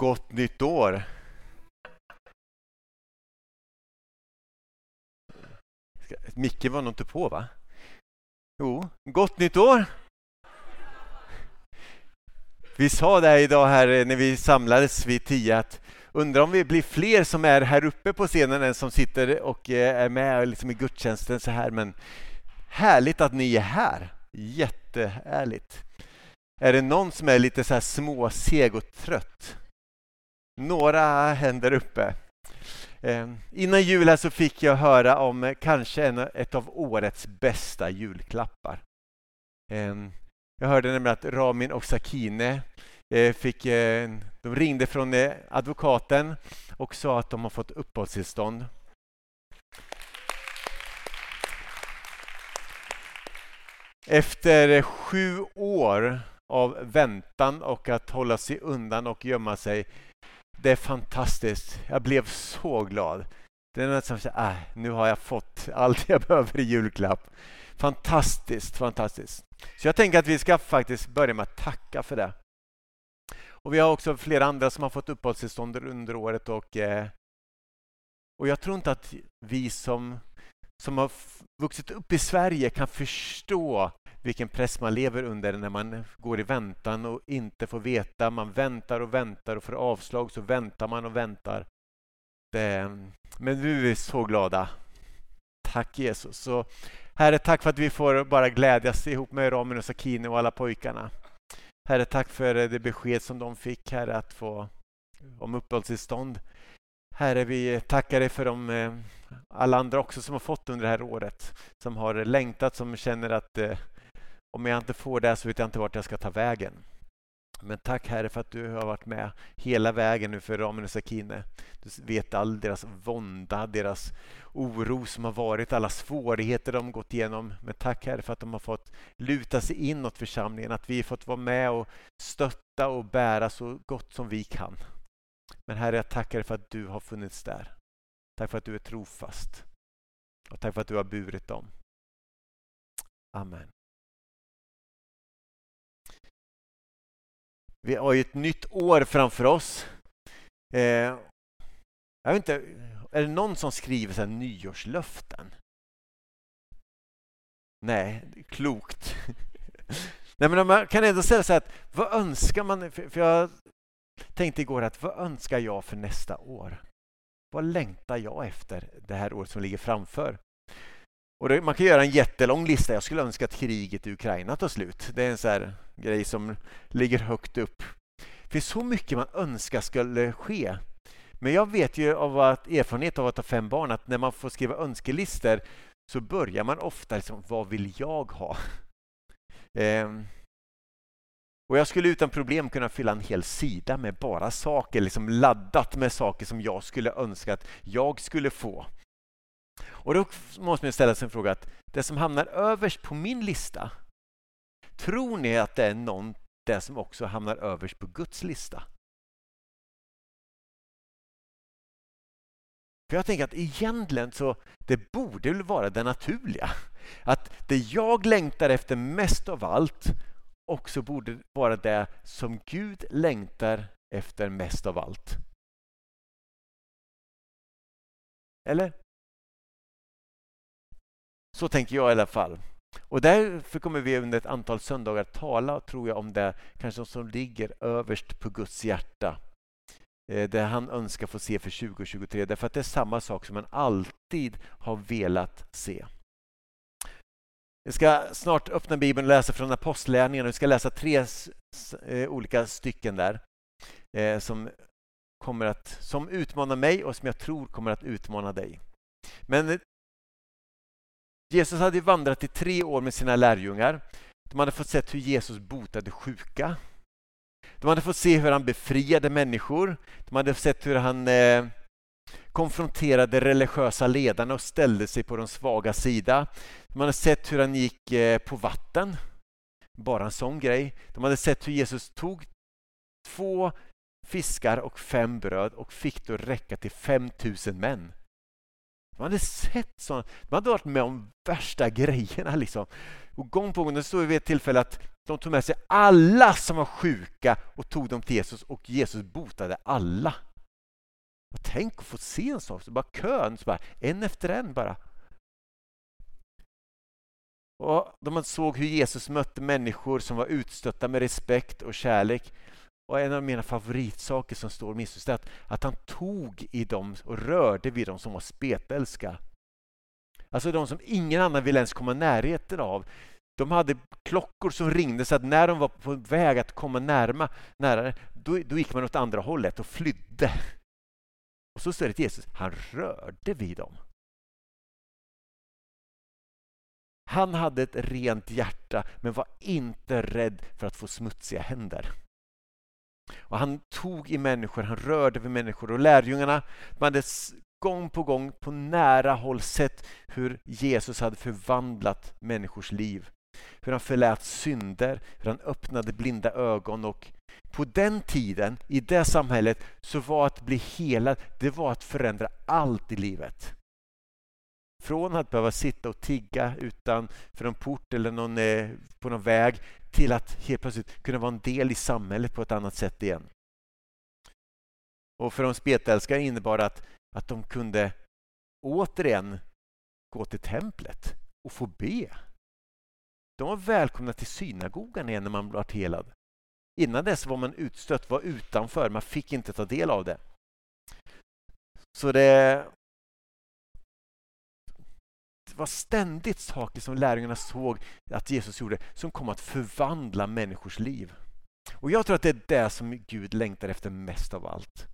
Gott nytt år! Micke var nog inte på va? Jo, gott nytt år! Vi sa det idag här eh, när vi samlades vid tio att undrar om vi blir fler som är här uppe på scenen än som sitter och eh, är med liksom i gudstjänsten så här. Men härligt att ni är här. Jättehärligt. Är det någon som är lite så här småseg och trött? Några händer uppe. Ehm, innan jul här så fick jag höra om eh, kanske en, ett av årets bästa julklappar. Ehm, jag hörde nämligen att Ramin och Sakine eh, fick, eh, de ringde från advokaten och sa att de har fått uppehållstillstånd. Efter sju år av väntan och att hålla sig undan och gömma sig. Det är fantastiskt. Jag blev så glad. Det är nästan så äh, nu har jag fått allt jag behöver i julklapp. Fantastiskt, fantastiskt. Så jag tänker att vi ska faktiskt börja med att tacka för det. Och Vi har också flera andra som har fått uppehållstillstånd under året och, eh, och jag tror inte att vi som, som har vuxit upp i Sverige kan förstå vilken press man lever under när man går i väntan och inte får veta. Man väntar och väntar och får avslag så väntar man och väntar. Det, men nu är vi så glada. Tack Jesus. Så, herre, tack för att vi får bara glädjas ihop med Ramin och Sakine och alla pojkarna. Herre, tack för det besked som de fick, Herre, att få om uppehållstillstånd. Herre, vi tackar dig för de, eh, alla andra också som har fått under det här året. Som har längtat, som känner att eh, om jag inte får det så vet jag inte vart jag ska ta vägen. Men tack Herre för att du har varit med hela vägen nu för Ramen och Sakine. Du vet all deras vånda, deras oro som har varit, alla svårigheter de gått igenom. Men tack Herre för att de har fått luta sig inåt församlingen, att vi har fått vara med och stötta och bära så gott som vi kan. Men Herre, jag tackar dig för att du har funnits där. Tack för att du är trofast. Och tack för att du har burit dem. Amen. Vi har ju ett nytt år framför oss. Eh, jag vet inte, är det någon som skriver så här nyårslöften? Nej, klokt. Nej, men man kan ändå säga så här att vad önskar man? För jag tänkte igår att vad önskar jag för nästa år? Vad längtar jag efter det här året som ligger framför? Och det, man kan göra en jättelång lista. Jag skulle önska att kriget i Ukraina tar slut. Det är en sån grej som ligger högt upp. Det finns så mycket man önskar skulle ske. Men jag vet ju av att, erfarenhet av att ha fem barn att när man får skriva önskelistor så börjar man ofta liksom, vad vill jag ha? Ehm. Och Jag skulle utan problem kunna fylla en hel sida med bara saker, liksom laddat med saker som jag skulle önska att jag skulle få. Och Då måste man ställa sig en fråga att det som hamnar överst på min lista, tror ni att det är någon det som också hamnar överst på Guds lista? För Jag tänker att egentligen så det borde väl vara det naturliga. Att det jag längtar efter mest av allt också borde vara det som Gud längtar efter mest av allt. Eller? Så tänker jag i alla fall. Och därför kommer vi under ett antal söndagar tala, tror jag, om det kanske som ligger överst på Guds hjärta. Eh, det han önskar få se för 2023. Därför att det är samma sak som man alltid har velat se. Vi ska snart öppna Bibeln och läsa från Apostlagärningarna. Vi ska läsa tre eh, olika stycken där eh, som, kommer att, som utmanar mig och som jag tror kommer att utmana dig. Men Jesus hade vandrat i tre år med sina lärjungar. De hade fått se hur Jesus botade sjuka. De hade fått se hur han befriade människor. De hade sett hur han eh, konfronterade religiösa ledarna och ställde sig på de svaga sida. De hade sett hur han gick eh, på vatten. Bara en sån grej. De hade sett hur Jesus tog två fiskar och fem bröd och fick det att räcka till fem tusen män. De hade sett sådana, de hade varit med om värsta grejerna. Liksom. Och gång på gång, det står vid ett tillfälle att de tog med sig alla som var sjuka och tog dem till Jesus och Jesus botade alla. Och tänk att få se en sån, så bara kön, så bara, en efter en bara. Och De såg hur Jesus mötte människor som var utstötta med respekt och kärlek. Och En av mina favoritsaker som står om Jesus är att, att han tog i dem och rörde vid dem som var spetälska. Alltså de som ingen annan ville ens komma närheten av. De hade klockor som ringde så att när de var på väg att komma närma, närmare, då, då gick man åt andra hållet och flydde. Och så står det att Jesus, han rörde vid dem. Han hade ett rent hjärta men var inte rädd för att få smutsiga händer. Och Han tog i människor, han rörde vid människor och lärjungarna de hade gång på gång på nära håll sett hur Jesus hade förvandlat människors liv. Hur han förlät synder, hur han öppnade blinda ögon och på den tiden, i det samhället, så var att bli helad, det var att förändra allt i livet. Från att behöva sitta och tigga utanför en port eller någon, eh, på någon väg till att helt plötsligt kunna vara en del i samhället på ett annat sätt igen. Och för de spetälskare innebar det att, att de kunde återigen gå till templet och få be. De var välkomna till synagogan igen när man blev helad. Innan dess var man utstött, var utanför, man fick inte ta del av det. Så det, det var ständigt saker som lärjungarna såg att Jesus gjorde som kom att förvandla människors liv. Och Jag tror att det är det som Gud längtar efter mest av allt.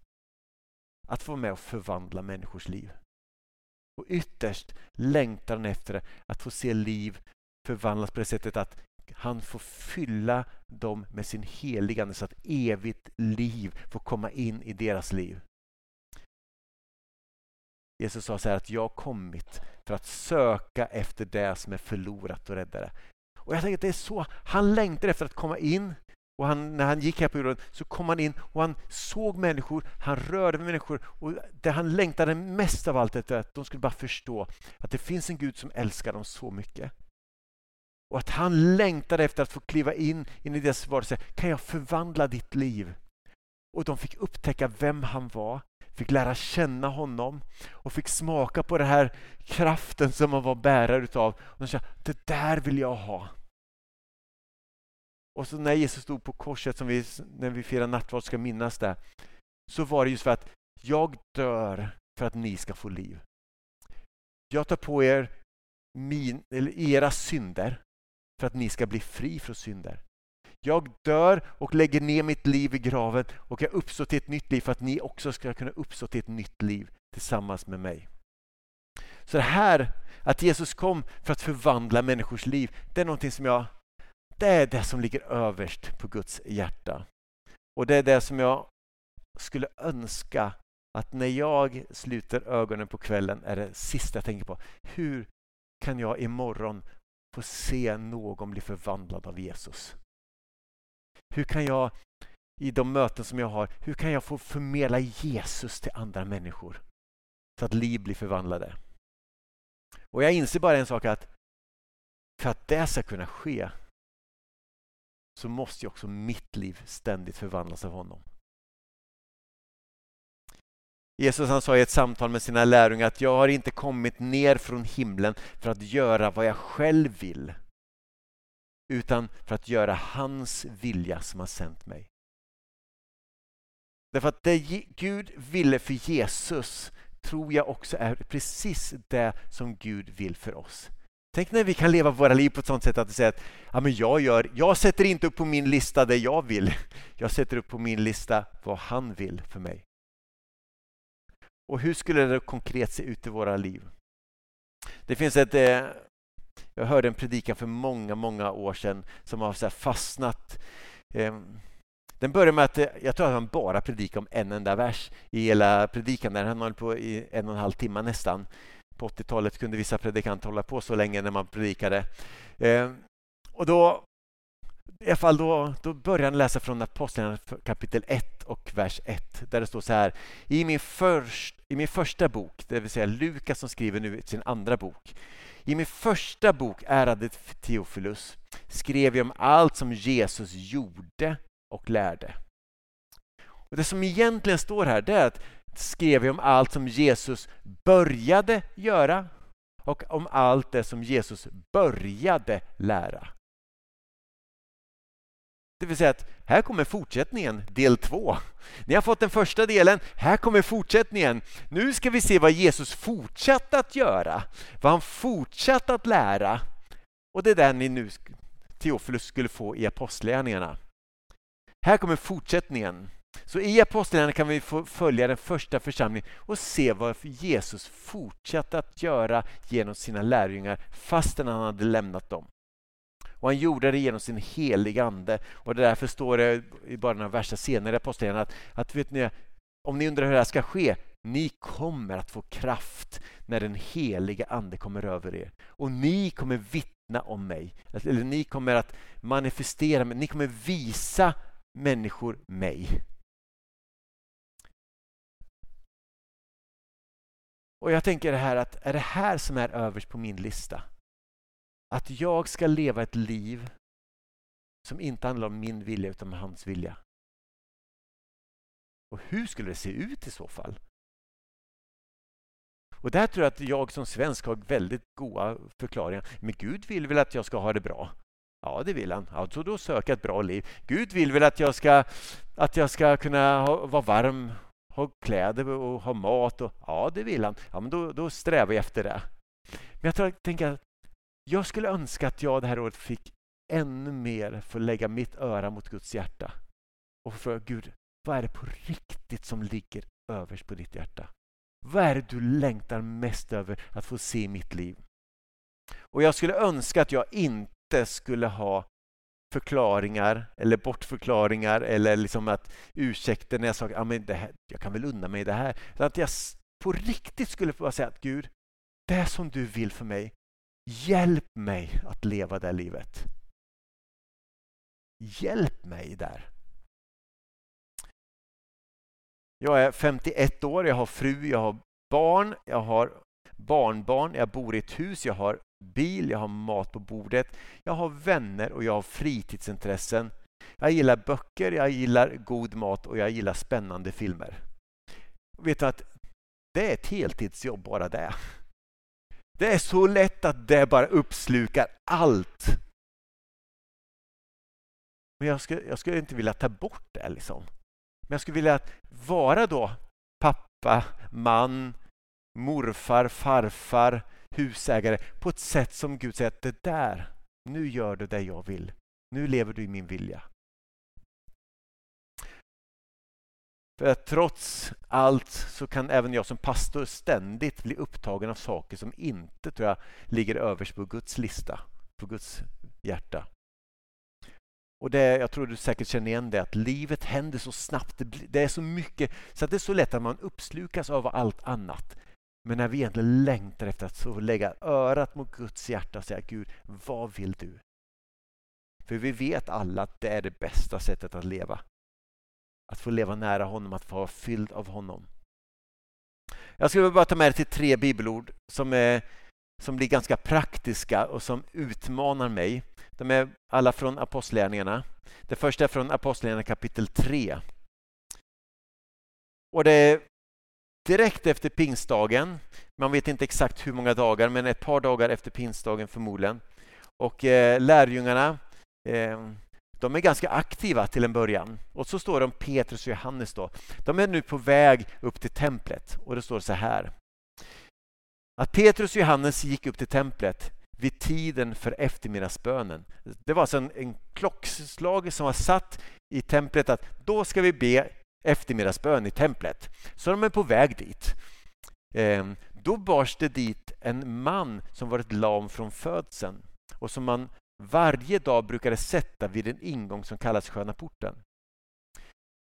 Att få med och förvandla människors liv. Och ytterst längtar han efter att få se liv förvandlas på det sättet att han får fylla dem med sin heligande så att evigt liv får komma in i deras liv. Jesus sa så här att jag har kommit för att söka efter det som är förlorat och rädda det. Och jag tänker att det är så han längtar efter att komma in och han, när han gick här på jorden så kom han in och han såg människor, han rörde med människor och det han längtade mest av allt är att de skulle bara förstå att det finns en Gud som älskar dem så mycket. Och att han längtade efter att få kliva in, in i deras vardag och säga, kan jag förvandla ditt liv? Och de fick upptäcka vem han var, fick lära känna honom och fick smaka på den här kraften som han var bärare utav. Och de sa, det där vill jag ha. Och så när Jesus stod på korset, som vi, när vi firar nattvard ska minnas det, så var det just för att jag dör för att ni ska få liv. Jag tar på er min, eller era synder för att ni ska bli fri från synder. Jag dör och lägger ner mitt liv i graven och jag uppstår till ett nytt liv för att ni också ska kunna uppstå till ett nytt liv tillsammans med mig. Så det här, att Jesus kom för att förvandla människors liv, det är någonting som jag det är det som ligger överst på Guds hjärta. Och det är det som jag skulle önska att när jag sluter ögonen på kvällen är det sista jag tänker på. Hur kan jag imorgon få se någon bli förvandlad av Jesus? Hur kan jag i de möten som jag har, hur kan jag få förmedla Jesus till andra människor? Så att liv blir förvandlade. Och jag inser bara en sak att för att det ska kunna ske så måste ju också mitt liv ständigt förvandlas av honom. Jesus han sa i ett samtal med sina lärjungar att jag har inte kommit ner från himlen för att göra vad jag själv vill utan för att göra hans vilja som har sänt mig. Därför att det Gud ville för Jesus tror jag också är precis det som Gud vill för oss. Tänk när vi kan leva våra liv på ett sånt sätt att vi säger att ja, men jag, gör, jag sätter inte upp på min lista det jag vill. Jag sätter upp på min lista vad han vill för mig. Och hur skulle det konkret se ut i våra liv? Det finns ett... Eh, jag hörde en predikan för många, många år sedan som har så fastnat. Eh, den börjar med att eh, jag tror att han bara predikade om en enda vers i hela predikan. Där han höll på i en och en halv timme nästan. På 80-talet kunde vissa predikanter hålla på så länge när man predikade. Eh, och då, i alla fall då, då börjar han läsa från Apostlagärningarna kapitel 1 och vers 1 där det står så här. I min, först, I min första bok, det vill säga Lukas som skriver nu sin andra bok. I min första bok, ärade Teofilus, skrev vi om allt som Jesus gjorde och lärde. Och Det som egentligen står här det är att skrev jag om allt som Jesus började göra och om allt det som Jesus började lära. Det vill säga att här kommer fortsättningen, del två. Ni har fått den första delen, här kommer fortsättningen. Nu ska vi se vad Jesus fortsatte att göra, vad han fortsatte att lära. Och det är där ni nu, Teofilus, skulle få i Apostlagärningarna. Här kommer fortsättningen. Så i Apostlagärningarna kan vi få följa den första församlingen och se vad Jesus fortsatte att göra genom sina lärjungar fastän han hade lämnat dem. Och han gjorde det genom sin heliga Ande. Och därför står det i bara några verser senare i Apostlagärningarna att, att vet ni, om ni undrar hur det här ska ske, ni kommer att få kraft när den heliga Ande kommer över er. Och ni kommer vittna om mig. Eller ni kommer att manifestera mig, ni kommer visa människor mig. Och jag tänker det här att är det här som är överst på min lista? Att jag ska leva ett liv som inte handlar om min vilja utan om hans vilja. Och hur skulle det se ut i så fall? Och där tror jag att jag som svensk har väldigt goda förklaringar. Men Gud vill väl att jag ska ha det bra? Ja, det vill han. Alltså då söker jag ett bra liv. Gud vill väl att jag ska, att jag ska kunna ha, vara varm, ha kläder och ha mat. Och, ja, det vill han. Ja, men då, då strävar jag efter det. Men jag tror, tänker att jag skulle önska att jag det här året fick ännu mer få lägga mitt öra mot Guds hjärta och fråga Gud, vad är det på riktigt som ligger överst på ditt hjärta? Vad är det du längtar mest över att få se i mitt liv? Och jag skulle önska att jag inte skulle ha förklaringar eller bortförklaringar eller liksom att ursäkter när jag sa att ah, jag kan väl unna mig det här. Att jag på riktigt skulle få säga att Gud, det som du vill för mig, Hjälp mig att leva det livet. Hjälp mig där. Jag är 51 år, jag har fru, jag har barn, jag har barnbarn, jag bor i ett hus, jag har bil, jag har mat på bordet, jag har vänner och jag har fritidsintressen. Jag gillar böcker, jag gillar god mat och jag gillar spännande filmer. Vet du att det är ett heltidsjobb bara det. Det är så lätt att det bara uppslukar allt. Men jag skulle, jag skulle inte vilja ta bort det. Liksom. Men jag skulle vilja vara då pappa, man, morfar, farfar, husägare på ett sätt som Gud säger att det där, nu gör du det jag vill. Nu lever du i min vilja. För att trots allt så kan även jag som pastor ständigt bli upptagen av saker som inte tror jag ligger överst på Guds lista, på Guds hjärta. Och det, Jag tror du säkert känner igen det, att livet händer så snabbt. Det, det är så mycket, så att det är så lätt att man uppslukas av allt annat. Men när vi egentligen längtar efter att få lägga örat mot Guds hjärta och säga Gud, vad vill du? För vi vet alla att det är det bästa sättet att leva. Att få leva nära honom, att få vara fylld av honom. Jag skulle bara ta med dig till tre bibelord som, är, som blir ganska praktiska och som utmanar mig. De är alla från Apostlagärningarna. Det första är från Apostlagärningarna kapitel 3. Och det är direkt efter pingstdagen. Man vet inte exakt hur många dagar, men ett par dagar efter pingstdagen förmodligen. Och eh, lärjungarna eh, de är ganska aktiva till en början. Och så står det om Petrus och Johannes. Då. De är nu på väg upp till templet och det står så här. Att Petrus och Johannes gick upp till templet vid tiden för eftermiddagsbönen. Det var alltså en, en klockslag som var satt i templet att då ska vi be eftermiddagsbön i templet. Så de är på väg dit. Ehm, då bars det dit en man som varit lam från födseln och som man varje dag brukade sätta vid en ingång som kallas Sköna porten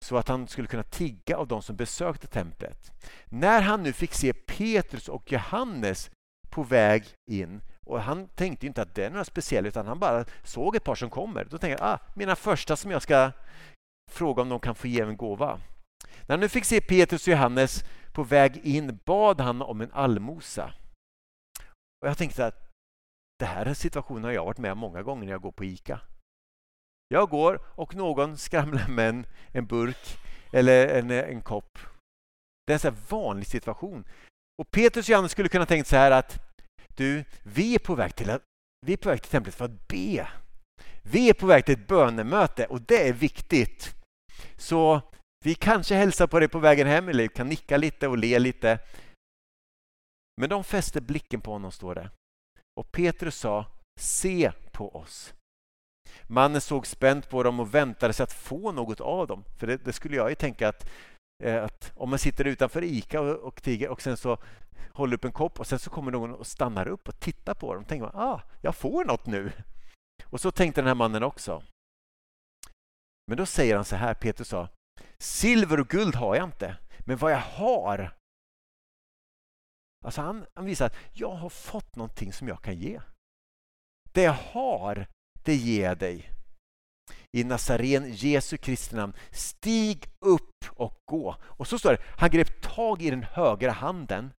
så att han skulle kunna tigga av de som besökte templet. När han nu fick se Petrus och Johannes på väg in och han tänkte inte att det är några speciella utan han bara såg ett par som kommer. Då tänkte han, ah, mina första som jag ska fråga om de kan få ge en gåva. När han nu fick se Petrus och Johannes på väg in bad han om en allmosa. Och jag tänkte att det här är situationen har jag varit med om många gånger när jag går på ICA. Jag går och någon skramlar med en, en burk eller en, en kopp. Det är en sån vanlig situation. Och Petrus och Johannes skulle kunna tänkt så här att du, vi är på väg till, vi är på väg till templet för att be. Vi är på väg till ett bönemöte och det är viktigt. Så vi kanske hälsar på dig på vägen hem eller kan nicka lite och le lite. Men de fäster blicken på honom, står det. Och Petrus sa, se på oss. Mannen såg spänt på dem och väntade sig att få något av dem. För det, det skulle jag ju tänka att, eh, att, om man sitter utanför ICA och, och tiger och sen så håller upp en kopp och sen så kommer någon och stannar upp och tittar på dem. tänker man, ah, jag får något nu. Och så tänkte den här mannen också. Men då säger han så här, Petrus sa, silver och guld har jag inte, men vad jag har Alltså han, han visar att jag har fått någonting som jag kan ge. Det jag har, det ger jag dig. I Nazaren, Jesu Kristi namn, stig upp och gå. Och så står det, han grep tag i den högra handen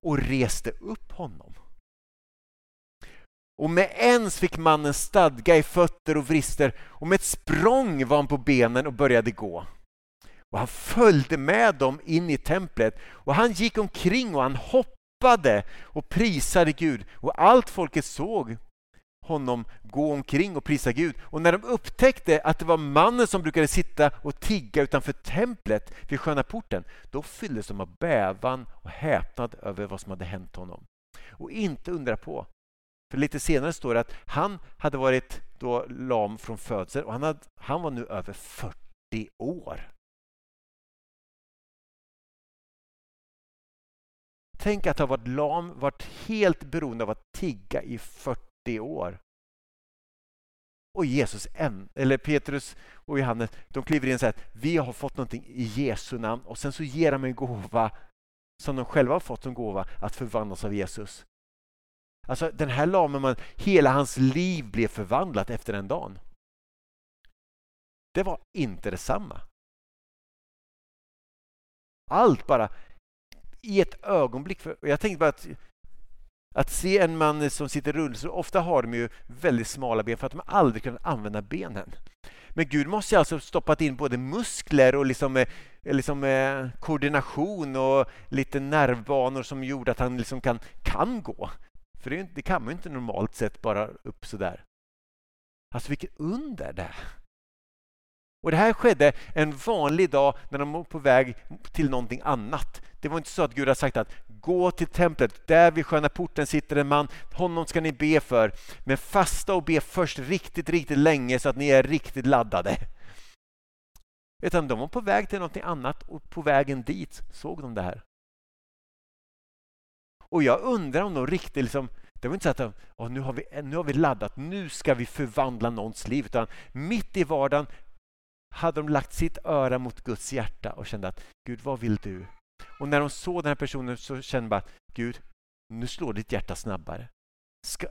och reste upp honom. Och med ens fick mannen stadga i fötter och vrister och med ett språng var han på benen och började gå. Och han följde med dem in i templet och han gick omkring och han hoppade och prisade Gud och allt folket såg honom gå omkring och prisa Gud. Och när de upptäckte att det var mannen som brukade sitta och tigga utanför templet vid sköna porten, då fylldes de av bävan och häpnad över vad som hade hänt honom. Och inte undra på, för lite senare står det att han hade varit då lam från födsel och han, hade, han var nu över 40 år. Tänk att ha varit lam, varit helt beroende av att tigga i 40 år. Och Jesus, eller Petrus och Johannes, de kliver in och säger att vi har fått någonting i Jesu namn och sen så ger de en gåva som de själva har fått som gåva att förvandlas av Jesus. Alltså den här lamen, man, hela hans liv blev förvandlat efter den dagen. Det var inte detsamma. Allt bara i ett ögonblick. För, jag tänkte bara att, att se en man som sitter i rullstol, ofta har de ju väldigt smala ben för att de aldrig kunnat använda benen. Men Gud måste ju alltså stoppat in både muskler och liksom, eh, liksom, eh, koordination och lite nervbanor som gjorde att han liksom kan, kan gå. För det, det kan man ju inte normalt sett bara upp sådär. Alltså vilket under det är. Och Det här skedde en vanlig dag när de var på väg till någonting annat. Det var inte så att Gud hade sagt att gå till templet, där vid sköna porten sitter en man, honom ska ni be för. Men fasta och be först riktigt, riktigt länge så att ni är riktigt laddade. Utan de var på väg till någonting annat och på vägen dit såg de det här. Och jag undrar om de riktigt liksom det var inte så att oh, nu, har vi, nu har vi laddat, nu ska vi förvandla någons liv. Utan mitt i vardagen hade de lagt sitt öra mot Guds hjärta och kände att Gud, vad vill du? Och när de såg den här personen så kände de bara Gud, nu slår ditt hjärta snabbare. Ska...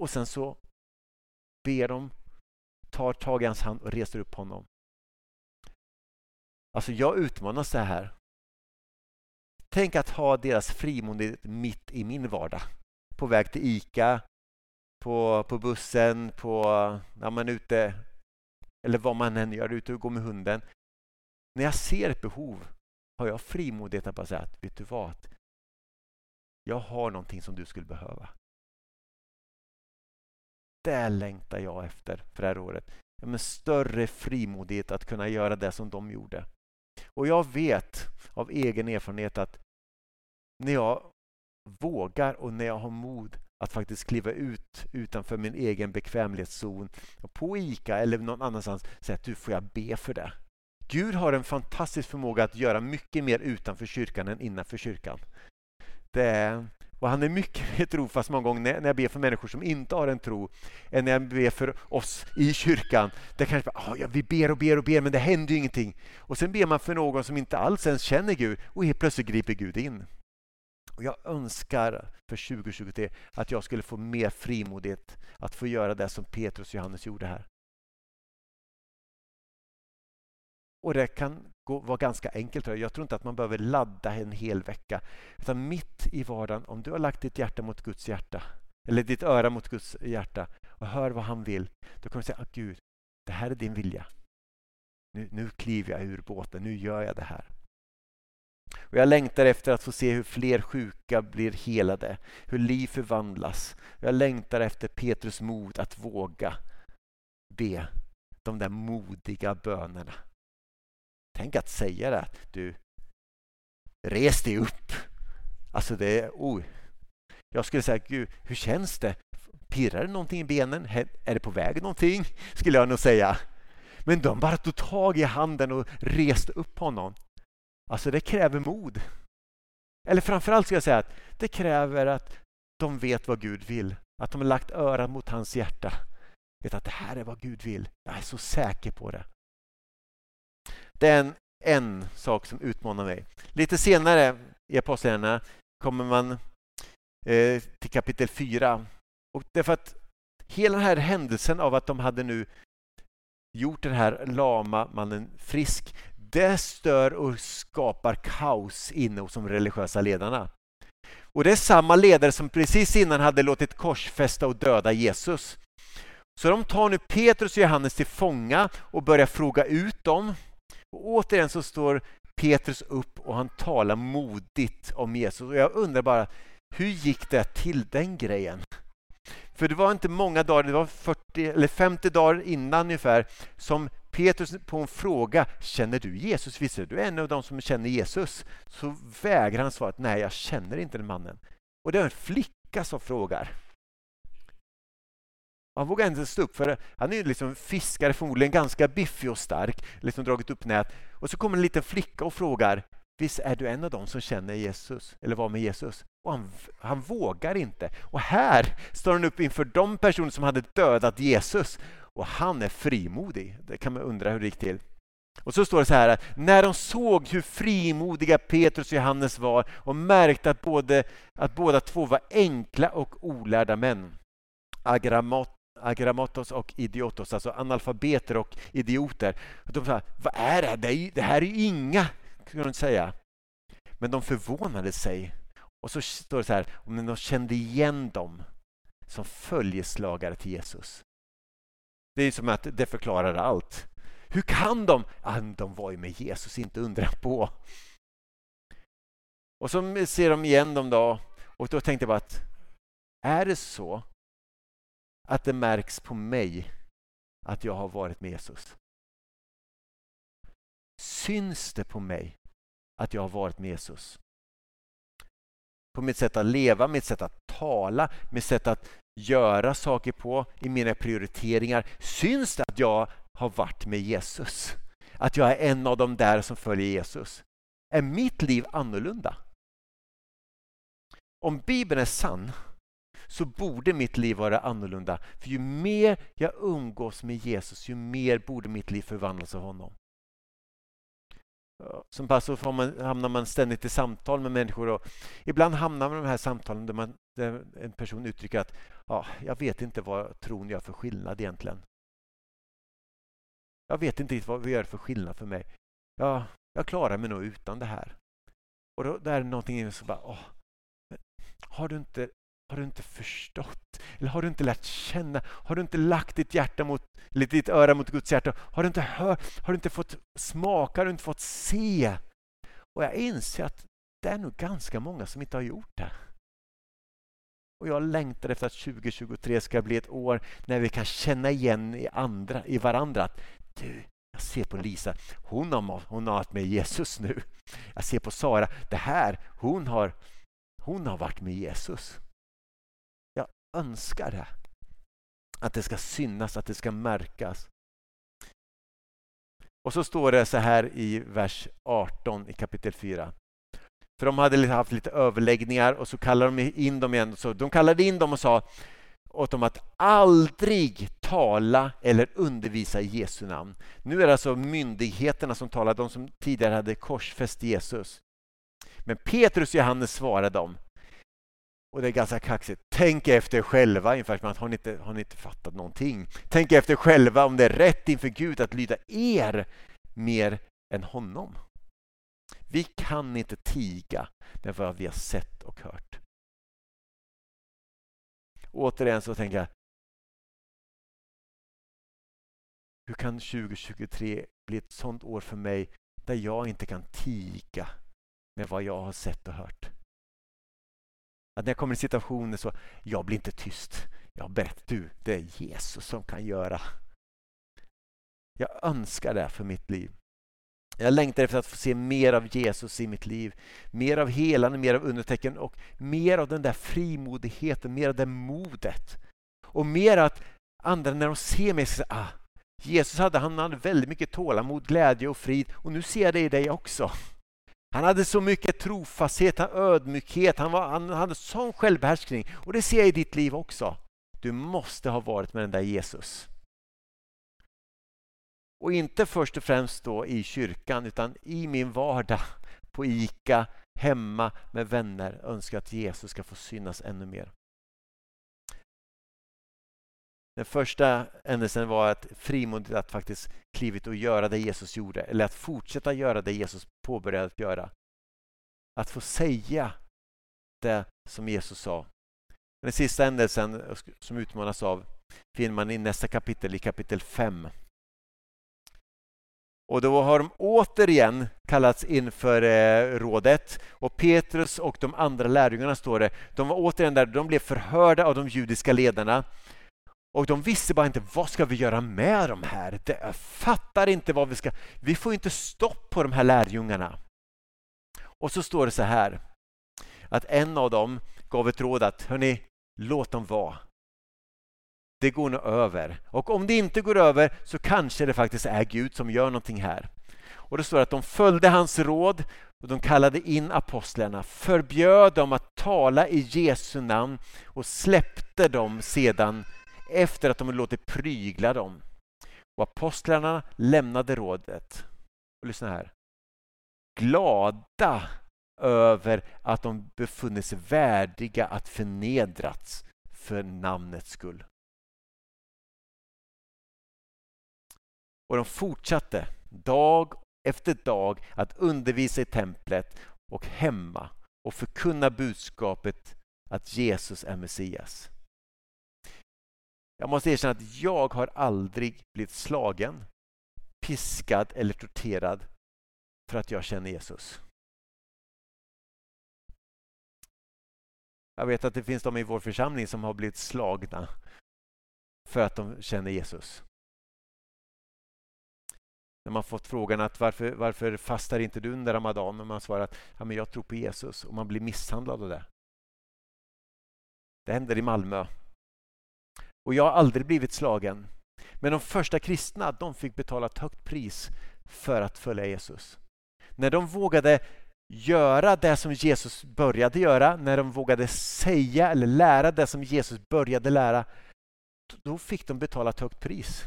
Och sen så ber de, tar tag i hans hand och reser upp honom. Alltså jag utmanas så här. Tänk att ha deras frimodighet mitt i min vardag. På väg till ICA, på, på bussen, på, när man är ute eller vad man än gör, ute och går med hunden. När jag ser ett behov har jag frimodighet att bara säga att vet du vad? Jag har någonting som du skulle behöva. Det längtar jag efter för det här året. Med större frimodighet att kunna göra det som de gjorde. Och jag vet av egen erfarenhet att när jag vågar och när jag har mod att faktiskt kliva ut utanför min egen bekvämlighetszon på ICA eller någon annanstans säga att du får jag be för det. Gud har en fantastisk förmåga att göra mycket mer utanför kyrkan än innanför kyrkan. Det är, och han är mycket mer trofast många gånger när jag ber för människor som inte har en tro än när jag ber för oss i kyrkan. Där kanske bara, ja, vi ber och ber och ber men det händer ju ingenting. Och sen ber man för någon som inte alls ens känner Gud och helt plötsligt griper Gud in. Och jag önskar för 2023 att jag skulle få mer frimodighet att få göra det som Petrus och Johannes gjorde här. Och det kan gå, vara ganska enkelt. Jag tror inte att man behöver ladda en hel vecka. Utan mitt i vardagen, om du har lagt ditt hjärta mot Guds hjärta eller ditt öra mot Guds hjärta och hör vad han vill, då kommer du säga, att Gud, det här är din vilja. Nu, nu kliver jag ur båten, nu gör jag det här. Och jag längtar efter att få se hur fler sjuka blir helade, hur liv förvandlas. Jag längtar efter Petrus mod att våga be de där modiga bönerna. Tänk att säga det, du, res dig upp. Alltså det är, oh. Jag skulle säga, Gud, hur känns det? Pirrar det någonting i benen? Är det på väg någonting? Skulle jag nog säga. Men de bara tog tag i handen och reste upp honom. Alltså det kräver mod. Eller framförallt ska jag säga att det kräver att de vet vad Gud vill. Att de har lagt örat mot hans hjärta. Vet att det här är vad Gud vill. Jag är så säker på det. Det är en, en sak som utmanar mig. Lite senare i Apostlagärningarna kommer man eh, till kapitel 4. Och därför att hela den här händelsen av att de hade nu gjort den här lama mannen frisk det stör och skapar kaos inne hos de religiösa ledarna. Och det är samma ledare som precis innan hade låtit korsfästa och döda Jesus. Så de tar nu Petrus och Johannes till fånga och börjar fråga ut dem. Och återigen så står Petrus upp och han talar modigt om Jesus. Och jag undrar bara, hur gick det till den grejen? För det var inte många dagar, det var 40 eller 50 dagar innan ungefär som Petrus på en fråga, känner du Jesus? Visst är du en av dem som känner Jesus? Så vägrar han svara, nej jag känner inte den mannen. Och det är en flicka som frågar. Han vågar inte stå upp för han är liksom fiskare, förmodligen ganska biffig och stark, liksom dragit upp nät. Och så kommer en liten flicka och frågar, visst är du en av dem som känner Jesus, eller var med Jesus? Och han, han vågar inte. Och här står han upp inför de personer som hade dödat Jesus och han är frimodig. Det kan man undra hur det gick till. Och så står det så här, när de såg hur frimodiga Petrus och Johannes var och märkte att, både, att båda två var enkla och olärda män. Agramot, agramatos och idiotos, alltså analfabeter och idioter. De sa, vad är det här? Det, här är ju inga, kunde de säga. Men de förvånade sig. Och så står det så här, om de kände igen dem som följeslagare till Jesus. Det är som att det förklarar allt. Hur kan de? Ja, de var ju med Jesus, inte undra på. Och så ser de igen dem då och då tänkte jag bara att är det så att det märks på mig att jag har varit med Jesus? Syns det på mig att jag har varit med Jesus? På mitt sätt att leva, mitt sätt att tala, mitt sätt att göra saker på, i mina prioriteringar. Syns det att jag har varit med Jesus? Att jag är en av de där som följer Jesus? Är mitt liv annorlunda? Om Bibeln är sann så borde mitt liv vara annorlunda. För ju mer jag umgås med Jesus, ju mer borde mitt liv förvandlas av honom. Som pastor man, hamnar man ständigt i samtal med människor och ibland hamnar man i de här samtalen där, man, där en person uttrycker att ja, jag vet inte vad tron gör för skillnad egentligen. Jag vet inte vad vi gör för skillnad för mig. Ja, jag klarar mig nog utan det här. Och då, där är någonting som bara, åh, har du inte har du inte förstått? Eller har du inte lärt känna? Har du inte lagt ditt, hjärta mot, eller ditt öra mot Guds hjärta? Har du inte hört? Har du inte fått smaka? Har du inte fått se? Och jag inser att det är nog ganska många som inte har gjort det. Och jag längtar efter att 2023 ska bli ett år när vi kan känna igen i, andra, i varandra att du, jag ser på Lisa, hon har, hon har varit med Jesus nu. Jag ser på Sara, det här, hon har, hon har varit med Jesus önskar det. Att det ska synas, att det ska märkas. Och så står det så här i vers 18 i kapitel 4. För de hade haft lite överläggningar och så kallade de in dem igen. Så de kallade in dem och sa åt dem att aldrig tala eller undervisa i Jesu namn. Nu är det alltså myndigheterna som talar, de som tidigare hade korsfäst Jesus. Men Petrus och Johannes svarade dem och det är ganska kaxigt. Tänk efter själva, ungefär som att har ni, inte, har ni inte fattat någonting? Tänk efter själva om det är rätt inför Gud att lyda er mer än honom. Vi kan inte tiga med vad vi har sett och hört. återigen så tänker jag Hur kan 2023 bli ett sånt år för mig där jag inte kan tiga med vad jag har sett och hört? Att när jag kommer i situationer så, jag blir inte tyst. Jag berättar, du, det är Jesus som kan göra. Jag önskar det för mitt liv. Jag längtar efter att få se mer av Jesus i mitt liv. Mer av helande, mer av undertecken och mer av den där frimodigheten, mer av det modet. Och mer att andra när de ser mig säger ah, Jesus hade, han hade väldigt mycket tålamod, glädje och frid och nu ser jag det i dig också. Han hade så mycket trofasthet, ödmjukhet, han, var, han hade sån självbehärskning och det ser jag i ditt liv också. Du måste ha varit med den där Jesus. Och inte först och främst då i kyrkan utan i min vardag på ICA, hemma med vänner önskar att Jesus ska få synas ännu mer. Den första händelsen var att frimodigt att faktiskt klivit och göra det Jesus gjorde eller att fortsätta göra det Jesus påbörjade att göra. Att få säga det som Jesus sa. Den sista händelsen som utmanas av finner man i nästa kapitel, i kapitel 5. Och då har de återigen kallats inför eh, rådet och Petrus och de andra lärjungarna står det. De var återigen där, de blev förhörda av de judiska ledarna och de visste bara inte vad ska vi göra med de här. De fattar inte vad vi ska... Vi får inte stopp på de här lärjungarna. Och så står det så här att en av dem gav ett råd att hörni, låt dem vara. Det går nog över. Och om det inte går över så kanske det faktiskt är Gud som gör någonting här. Och det står att de följde hans råd och de kallade in apostlarna, förbjöd dem att tala i Jesu namn och släppte dem sedan efter att de låtit prygla dem. Och apostlarna lämnade rådet. Och lyssna här. Glada över att de befunnit sig värdiga att förnedrats för namnets skull. Och de fortsatte dag efter dag att undervisa i templet och hemma och förkunna budskapet att Jesus är Messias. Jag måste erkänna att jag har aldrig blivit slagen, piskad eller torterad för att jag känner Jesus. Jag vet att det finns de i vår församling som har blivit slagna för att de känner Jesus. När man fått frågan att varför, varför fastar inte du under Ramadan? Och man svarar att ja, men jag tror på Jesus och man blir misshandlad av det. Det händer i Malmö och jag har aldrig blivit slagen. Men de första kristna de fick betala ett högt pris för att följa Jesus. När de vågade göra det som Jesus började göra, när de vågade säga eller lära det som Jesus började lära, då fick de betala ett högt pris.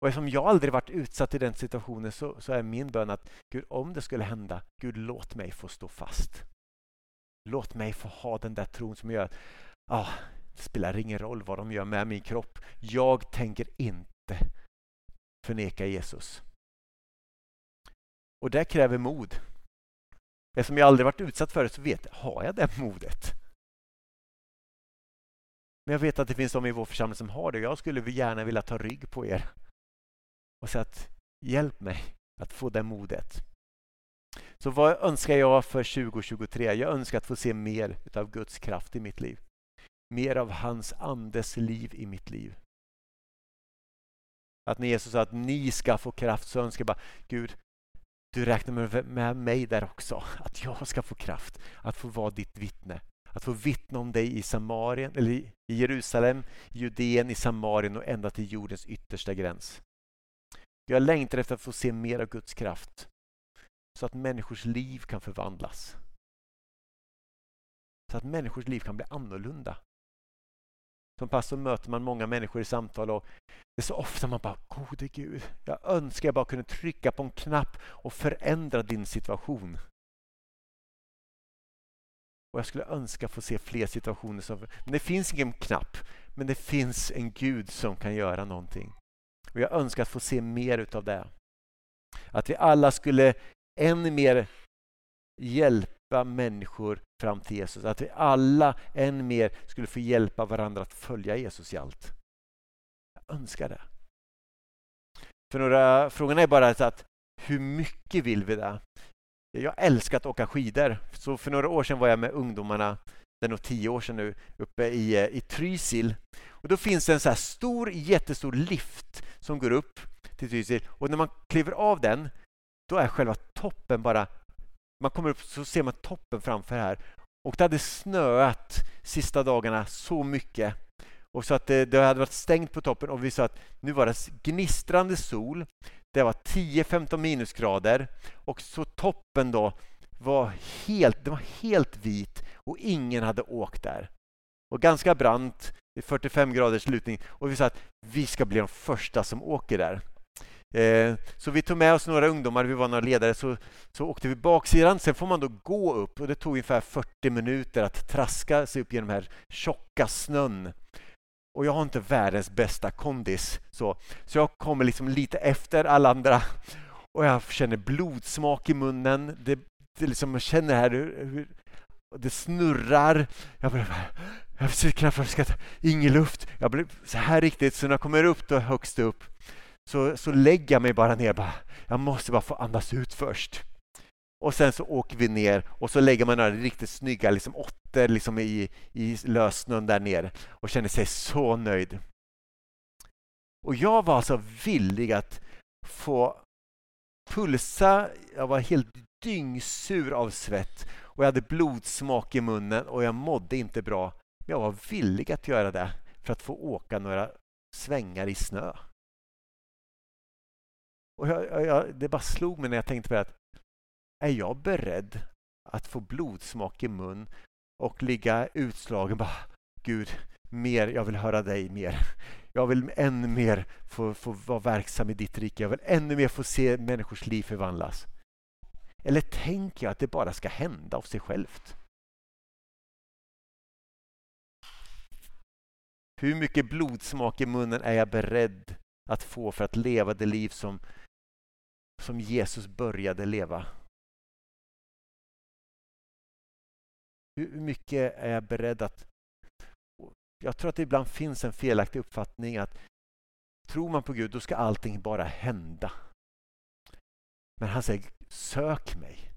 Och eftersom jag aldrig varit utsatt i den situationen så, så är min bön att Gud, om det skulle hända, Gud låt mig få stå fast. Låt mig få ha den där tron som gör att ah, det spelar ingen roll vad de gör med min kropp. Jag tänker inte förneka Jesus. Och det kräver mod. Eftersom jag aldrig varit utsatt för det så vet jag, har jag det modet? Men jag vet att det finns de i vår församling som har det. Jag skulle gärna vilja ta rygg på er och säga att hjälp mig att få det modet. Så vad önskar jag för 2023? Jag önskar att få se mer av Guds kraft i mitt liv mer av hans andes liv i mitt liv. Att när Jesus sa att ni ska få kraft så önskar jag bara Gud, du räknar med mig där också. Att jag ska få kraft att få vara ditt vittne. Att få vittna om dig i Samarien, eller i Jerusalem, Judeen, i Samarien och ända till jordens yttersta gräns. Jag längtar efter att få se mer av Guds kraft så att människors liv kan förvandlas. Så att människors liv kan bli annorlunda. Som pastor möter man många människor i samtal och det är så ofta man bara, gode Gud, jag önskar jag bara kunde trycka på en knapp och förändra din situation. Och Jag skulle önska få se fler situationer. Som, men det finns ingen knapp, men det finns en Gud som kan göra någonting. Och Jag önskar att få se mer utav det. Att vi alla skulle än mer hjälpa hjälpa människor fram till Jesus. Att vi alla än mer skulle få hjälpa varandra att följa Jesus i allt. Jag önskar det. För några, frågan är bara att hur mycket vill vi det? Jag älskar att åka skidor. Så för några år sedan var jag med ungdomarna, det är nog tio år sedan nu, uppe i, eh, i Trysil. Och då finns det en så här stor, jättestor lift som går upp till Trysil. Och när man kliver av den, då är själva toppen bara... Man kommer upp så ser man toppen framför här. Och det hade snöat sista dagarna så mycket. Och så att det, det hade varit stängt på toppen och vi sa att nu var det gnistrande sol. Det var 10-15 minusgrader och så toppen då var helt, det var helt vit och ingen hade åkt där. Och ganska brant, 45 graders lutning och vi sa att vi ska bli de första som åker där. Eh, så vi tog med oss några ungdomar, vi var några ledare, så, så åkte vi baksidan. Sen får man då gå upp och det tog ungefär 40 minuter att traska sig upp genom den här tjocka snön. Och jag har inte världens bästa kondis, så, så jag kommer liksom lite efter alla andra. Och jag känner blodsmak i munnen. Det, det liksom, jag känner här hur, hur det snurrar. Jag börjar, jag försöker knappt ingen luft. Jag blir så här riktigt, så när jag kommer upp då högst upp så, så lägger jag mig bara ner. Bara, jag måste bara få andas ut först. Och sen så åker vi ner och så lägger man några riktigt snygga liksom åttor liksom i, i lössnön där nere och känner sig så nöjd. Och jag var alltså villig att få pulsa. Jag var helt dyngsur av svett och jag hade blodsmak i munnen och jag mådde inte bra. Men jag var villig att göra det för att få åka några svängar i snö. Och jag, jag, det bara slog mig när jag tänkte på det att är jag beredd att få blodsmak i mun och ligga utslagen bara Gud, mer, jag vill höra dig mer. Jag vill ännu mer få, få vara verksam i ditt rike. Jag vill ännu mer få se människors liv förvandlas. Eller tänker jag att det bara ska hända av sig självt? Hur mycket blodsmak i munnen är jag beredd att få för att leva det liv som, som Jesus började leva? Hur mycket är jag beredd att... Jag tror att det ibland finns en felaktig uppfattning att tror man på Gud, då ska allting bara hända. Men han säger, sök mig.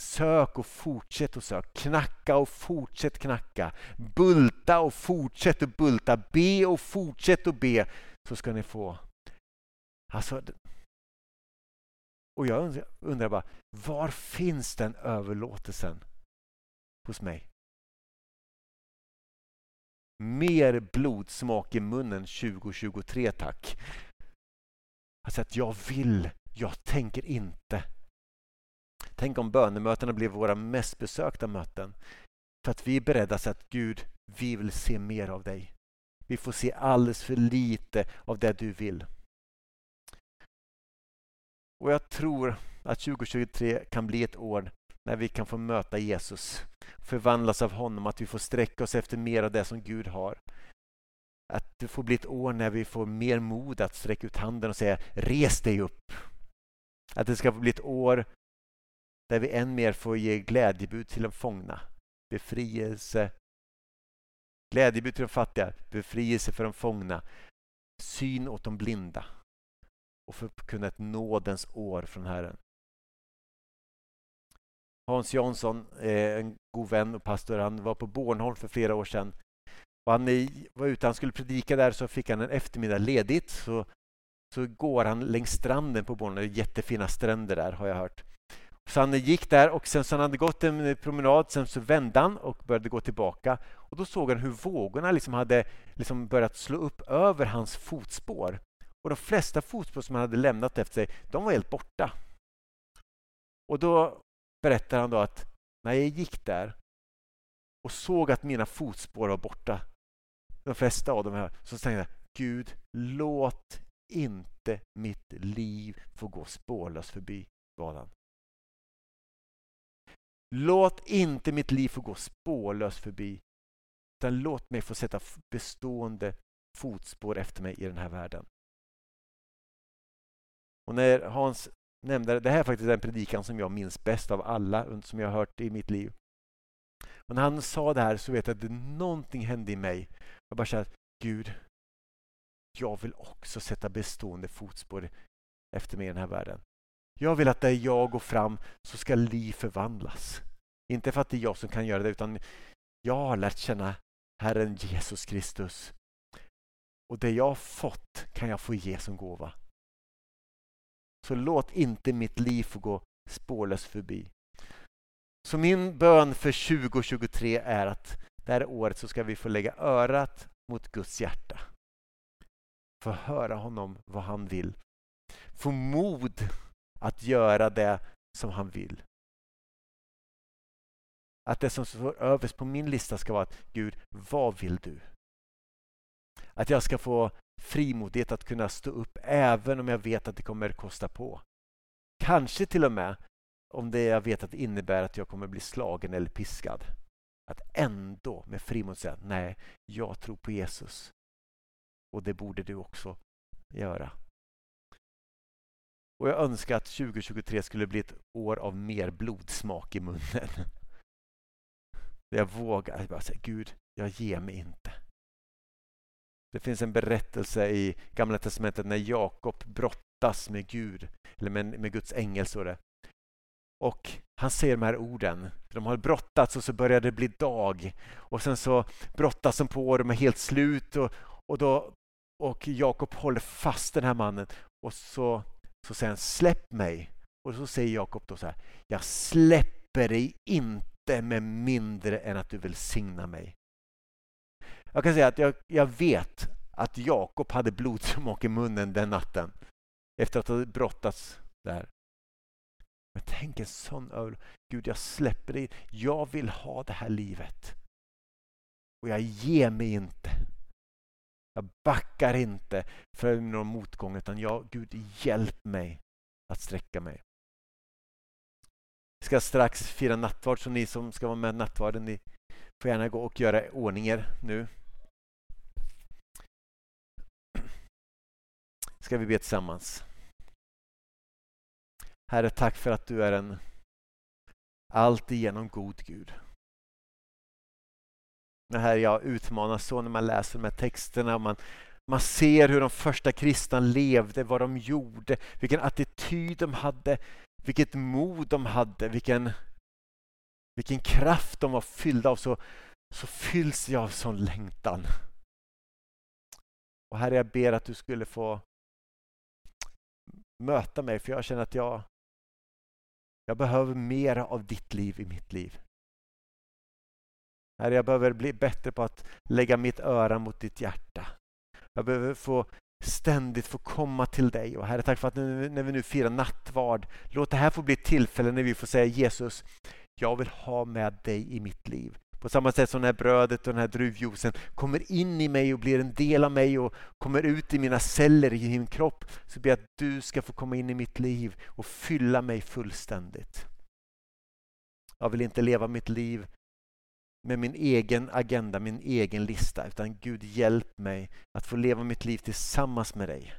Sök och fortsätt att söka. Knacka och fortsätt knacka. Bulta och fortsätt att bulta. Be och fortsätt att be. Så ska ni få. Alltså, och jag undrar bara, var finns den överlåtelsen? hos mig. Mer blodsmak i munnen 2023 tack. Alltså att jag vill, jag tänker inte. Tänk om bönemötena blev våra mest besökta möten. För att vi är beredda att säga att Gud, vi vill se mer av dig. Vi får se alldeles för lite av det du vill. Och jag tror att 2023 kan bli ett år när vi kan få möta Jesus, förvandlas av honom, att vi får sträcka oss efter mer av det som Gud har. Att det får bli ett år när vi får mer mod att sträcka ut handen och säga res dig upp. Att det ska få bli ett år där vi än mer får ge glädjebud till de fångna. Befrielse, glädjebud till de fattiga, befrielse för de fångna, syn åt de blinda och förkunna ett nådens år från Herren. Hans Jansson, eh, en god vän och pastor, han var på Bornholm för flera år sedan. Och han var ute, han skulle predika där, så fick han en eftermiddag ledigt. Så, så går han längs stranden på Bornholm, det är jättefina stränder där har jag hört. Så han gick där och sen så han hade gått en promenad, sen så vände han och började gå tillbaka. Och Då såg han hur vågorna liksom hade liksom börjat slå upp över hans fotspår. Och De flesta fotspår som han hade lämnat efter sig, de var helt borta. Och Då berättar han då att när jag gick där och såg att mina fotspår var borta, de flesta av dem här, så tänkte jag Gud, låt inte mitt liv få gå spårlöst förbi, bad han. Låt inte mitt liv få gå spårlöst förbi, utan låt mig få sätta bestående fotspår efter mig i den här världen. Och när Hans nämnde, det här är faktiskt den predikan som jag minns bäst av alla som jag har hört i mitt liv. Och när han sa det här så vet jag att någonting hände i mig. Jag bara kände, Gud, jag vill också sätta bestående fotspår efter mig i den här världen. Jag vill att där jag går fram så ska liv förvandlas. Inte för att det är jag som kan göra det utan jag har lärt känna Herren Jesus Kristus. Och det jag har fått kan jag få ge som gåva. Så låt inte mitt liv få gå spårlöst förbi. Så min bön för 2023 är att det här året så ska vi få lägga örat mot Guds hjärta. Få höra honom vad han vill. Få mod att göra det som han vill. Att det som står överst på min lista ska vara att Gud, vad vill du? Att jag ska få frimodighet att kunna stå upp även om jag vet att det kommer kosta på. Kanske till och med om det jag vet att det innebär att jag kommer bli slagen eller piskad. Att ändå med frimodighet säga nej, jag tror på Jesus. Och det borde du också göra. Och jag önskar att 2023 skulle bli ett år av mer blodsmak i munnen. jag vågar jag bara säga, Gud, jag ger mig inte. Det finns en berättelse i Gamla Testamentet när Jakob brottas med Gud, eller med, med Guds ängel. Så det. Och han ser de här orden. De har brottats och så börjar det bli dag. Och sen så brottas de på och de är helt slut. Och, och, då, och Jakob håller fast den här mannen. Och så, så säger han släpp mig. Och så säger Jakob då så här. Jag släpper dig inte med mindre än att du välsignar mig. Jag kan säga att jag, jag vet att Jakob hade blodsmak i munnen den natten efter att ha brottats där. Men tänk en sån öl. Gud, jag släpper dig. Jag vill ha det här livet. Och jag ger mig inte. Jag backar inte för någon motgång utan jag, Gud, hjälp mig att sträcka mig. Vi ska strax fira nattvard så ni som ska vara med nattvarden, ni får gärna gå och göra ordning er nu. Ska vi be tillsammans. Herre, tack för att du är en alltigenom god Gud. Det herre, jag utmanas så när man läser de här texterna. Man, man ser hur de första kristna levde, vad de gjorde, vilken attityd de hade, vilket mod de hade, vilken, vilken kraft de var fyllda av. Så, så fylls jag av sån längtan. Och Herre, jag ber att du skulle få möta mig, för jag känner att jag, jag behöver mer av ditt liv i mitt liv. Herre, jag behöver bli bättre på att lägga mitt öra mot ditt hjärta. Jag behöver få ständigt få komma till dig. Och Herre, tack för att nu, när vi nu firar nattvard, låt det här få bli ett tillfälle när vi får säga Jesus, jag vill ha med dig i mitt liv. På samma sätt som när brödet och den här druvjuicen kommer in i mig och blir en del av mig och kommer ut i mina celler i min kropp så ber jag att du ska få komma in i mitt liv och fylla mig fullständigt. Jag vill inte leva mitt liv med min egen agenda, min egen lista utan Gud hjälp mig att få leva mitt liv tillsammans med dig.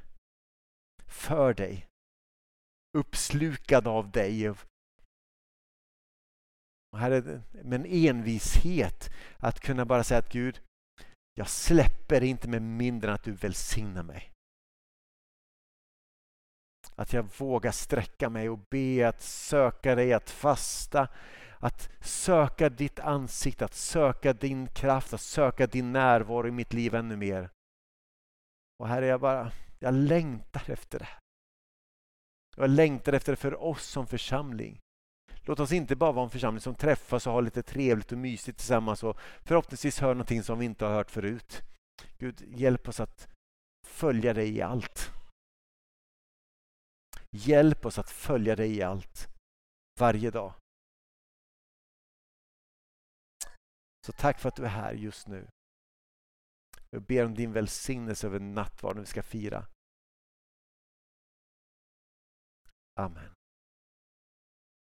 För dig. Uppslukad av dig och här är det med en envishet att kunna bara säga att Gud, jag släpper inte med mindre än att du välsignar mig. Att jag vågar sträcka mig och be att söka dig, att fasta, att söka ditt ansikte, att söka din kraft, att söka din närvaro i mitt liv ännu mer. Och här är jag bara, jag längtar efter det. Jag längtar efter det för oss som församling. Låt oss inte bara vara en församling som träffas och har lite trevligt och mysigt tillsammans och förhoppningsvis hör någonting som vi inte har hört förut. Gud, hjälp oss att följa dig i allt. Hjälp oss att följa dig i allt, varje dag. Så tack för att du är här just nu. Jag ber om din välsignelse över nattvarden vi ska fira. Amen.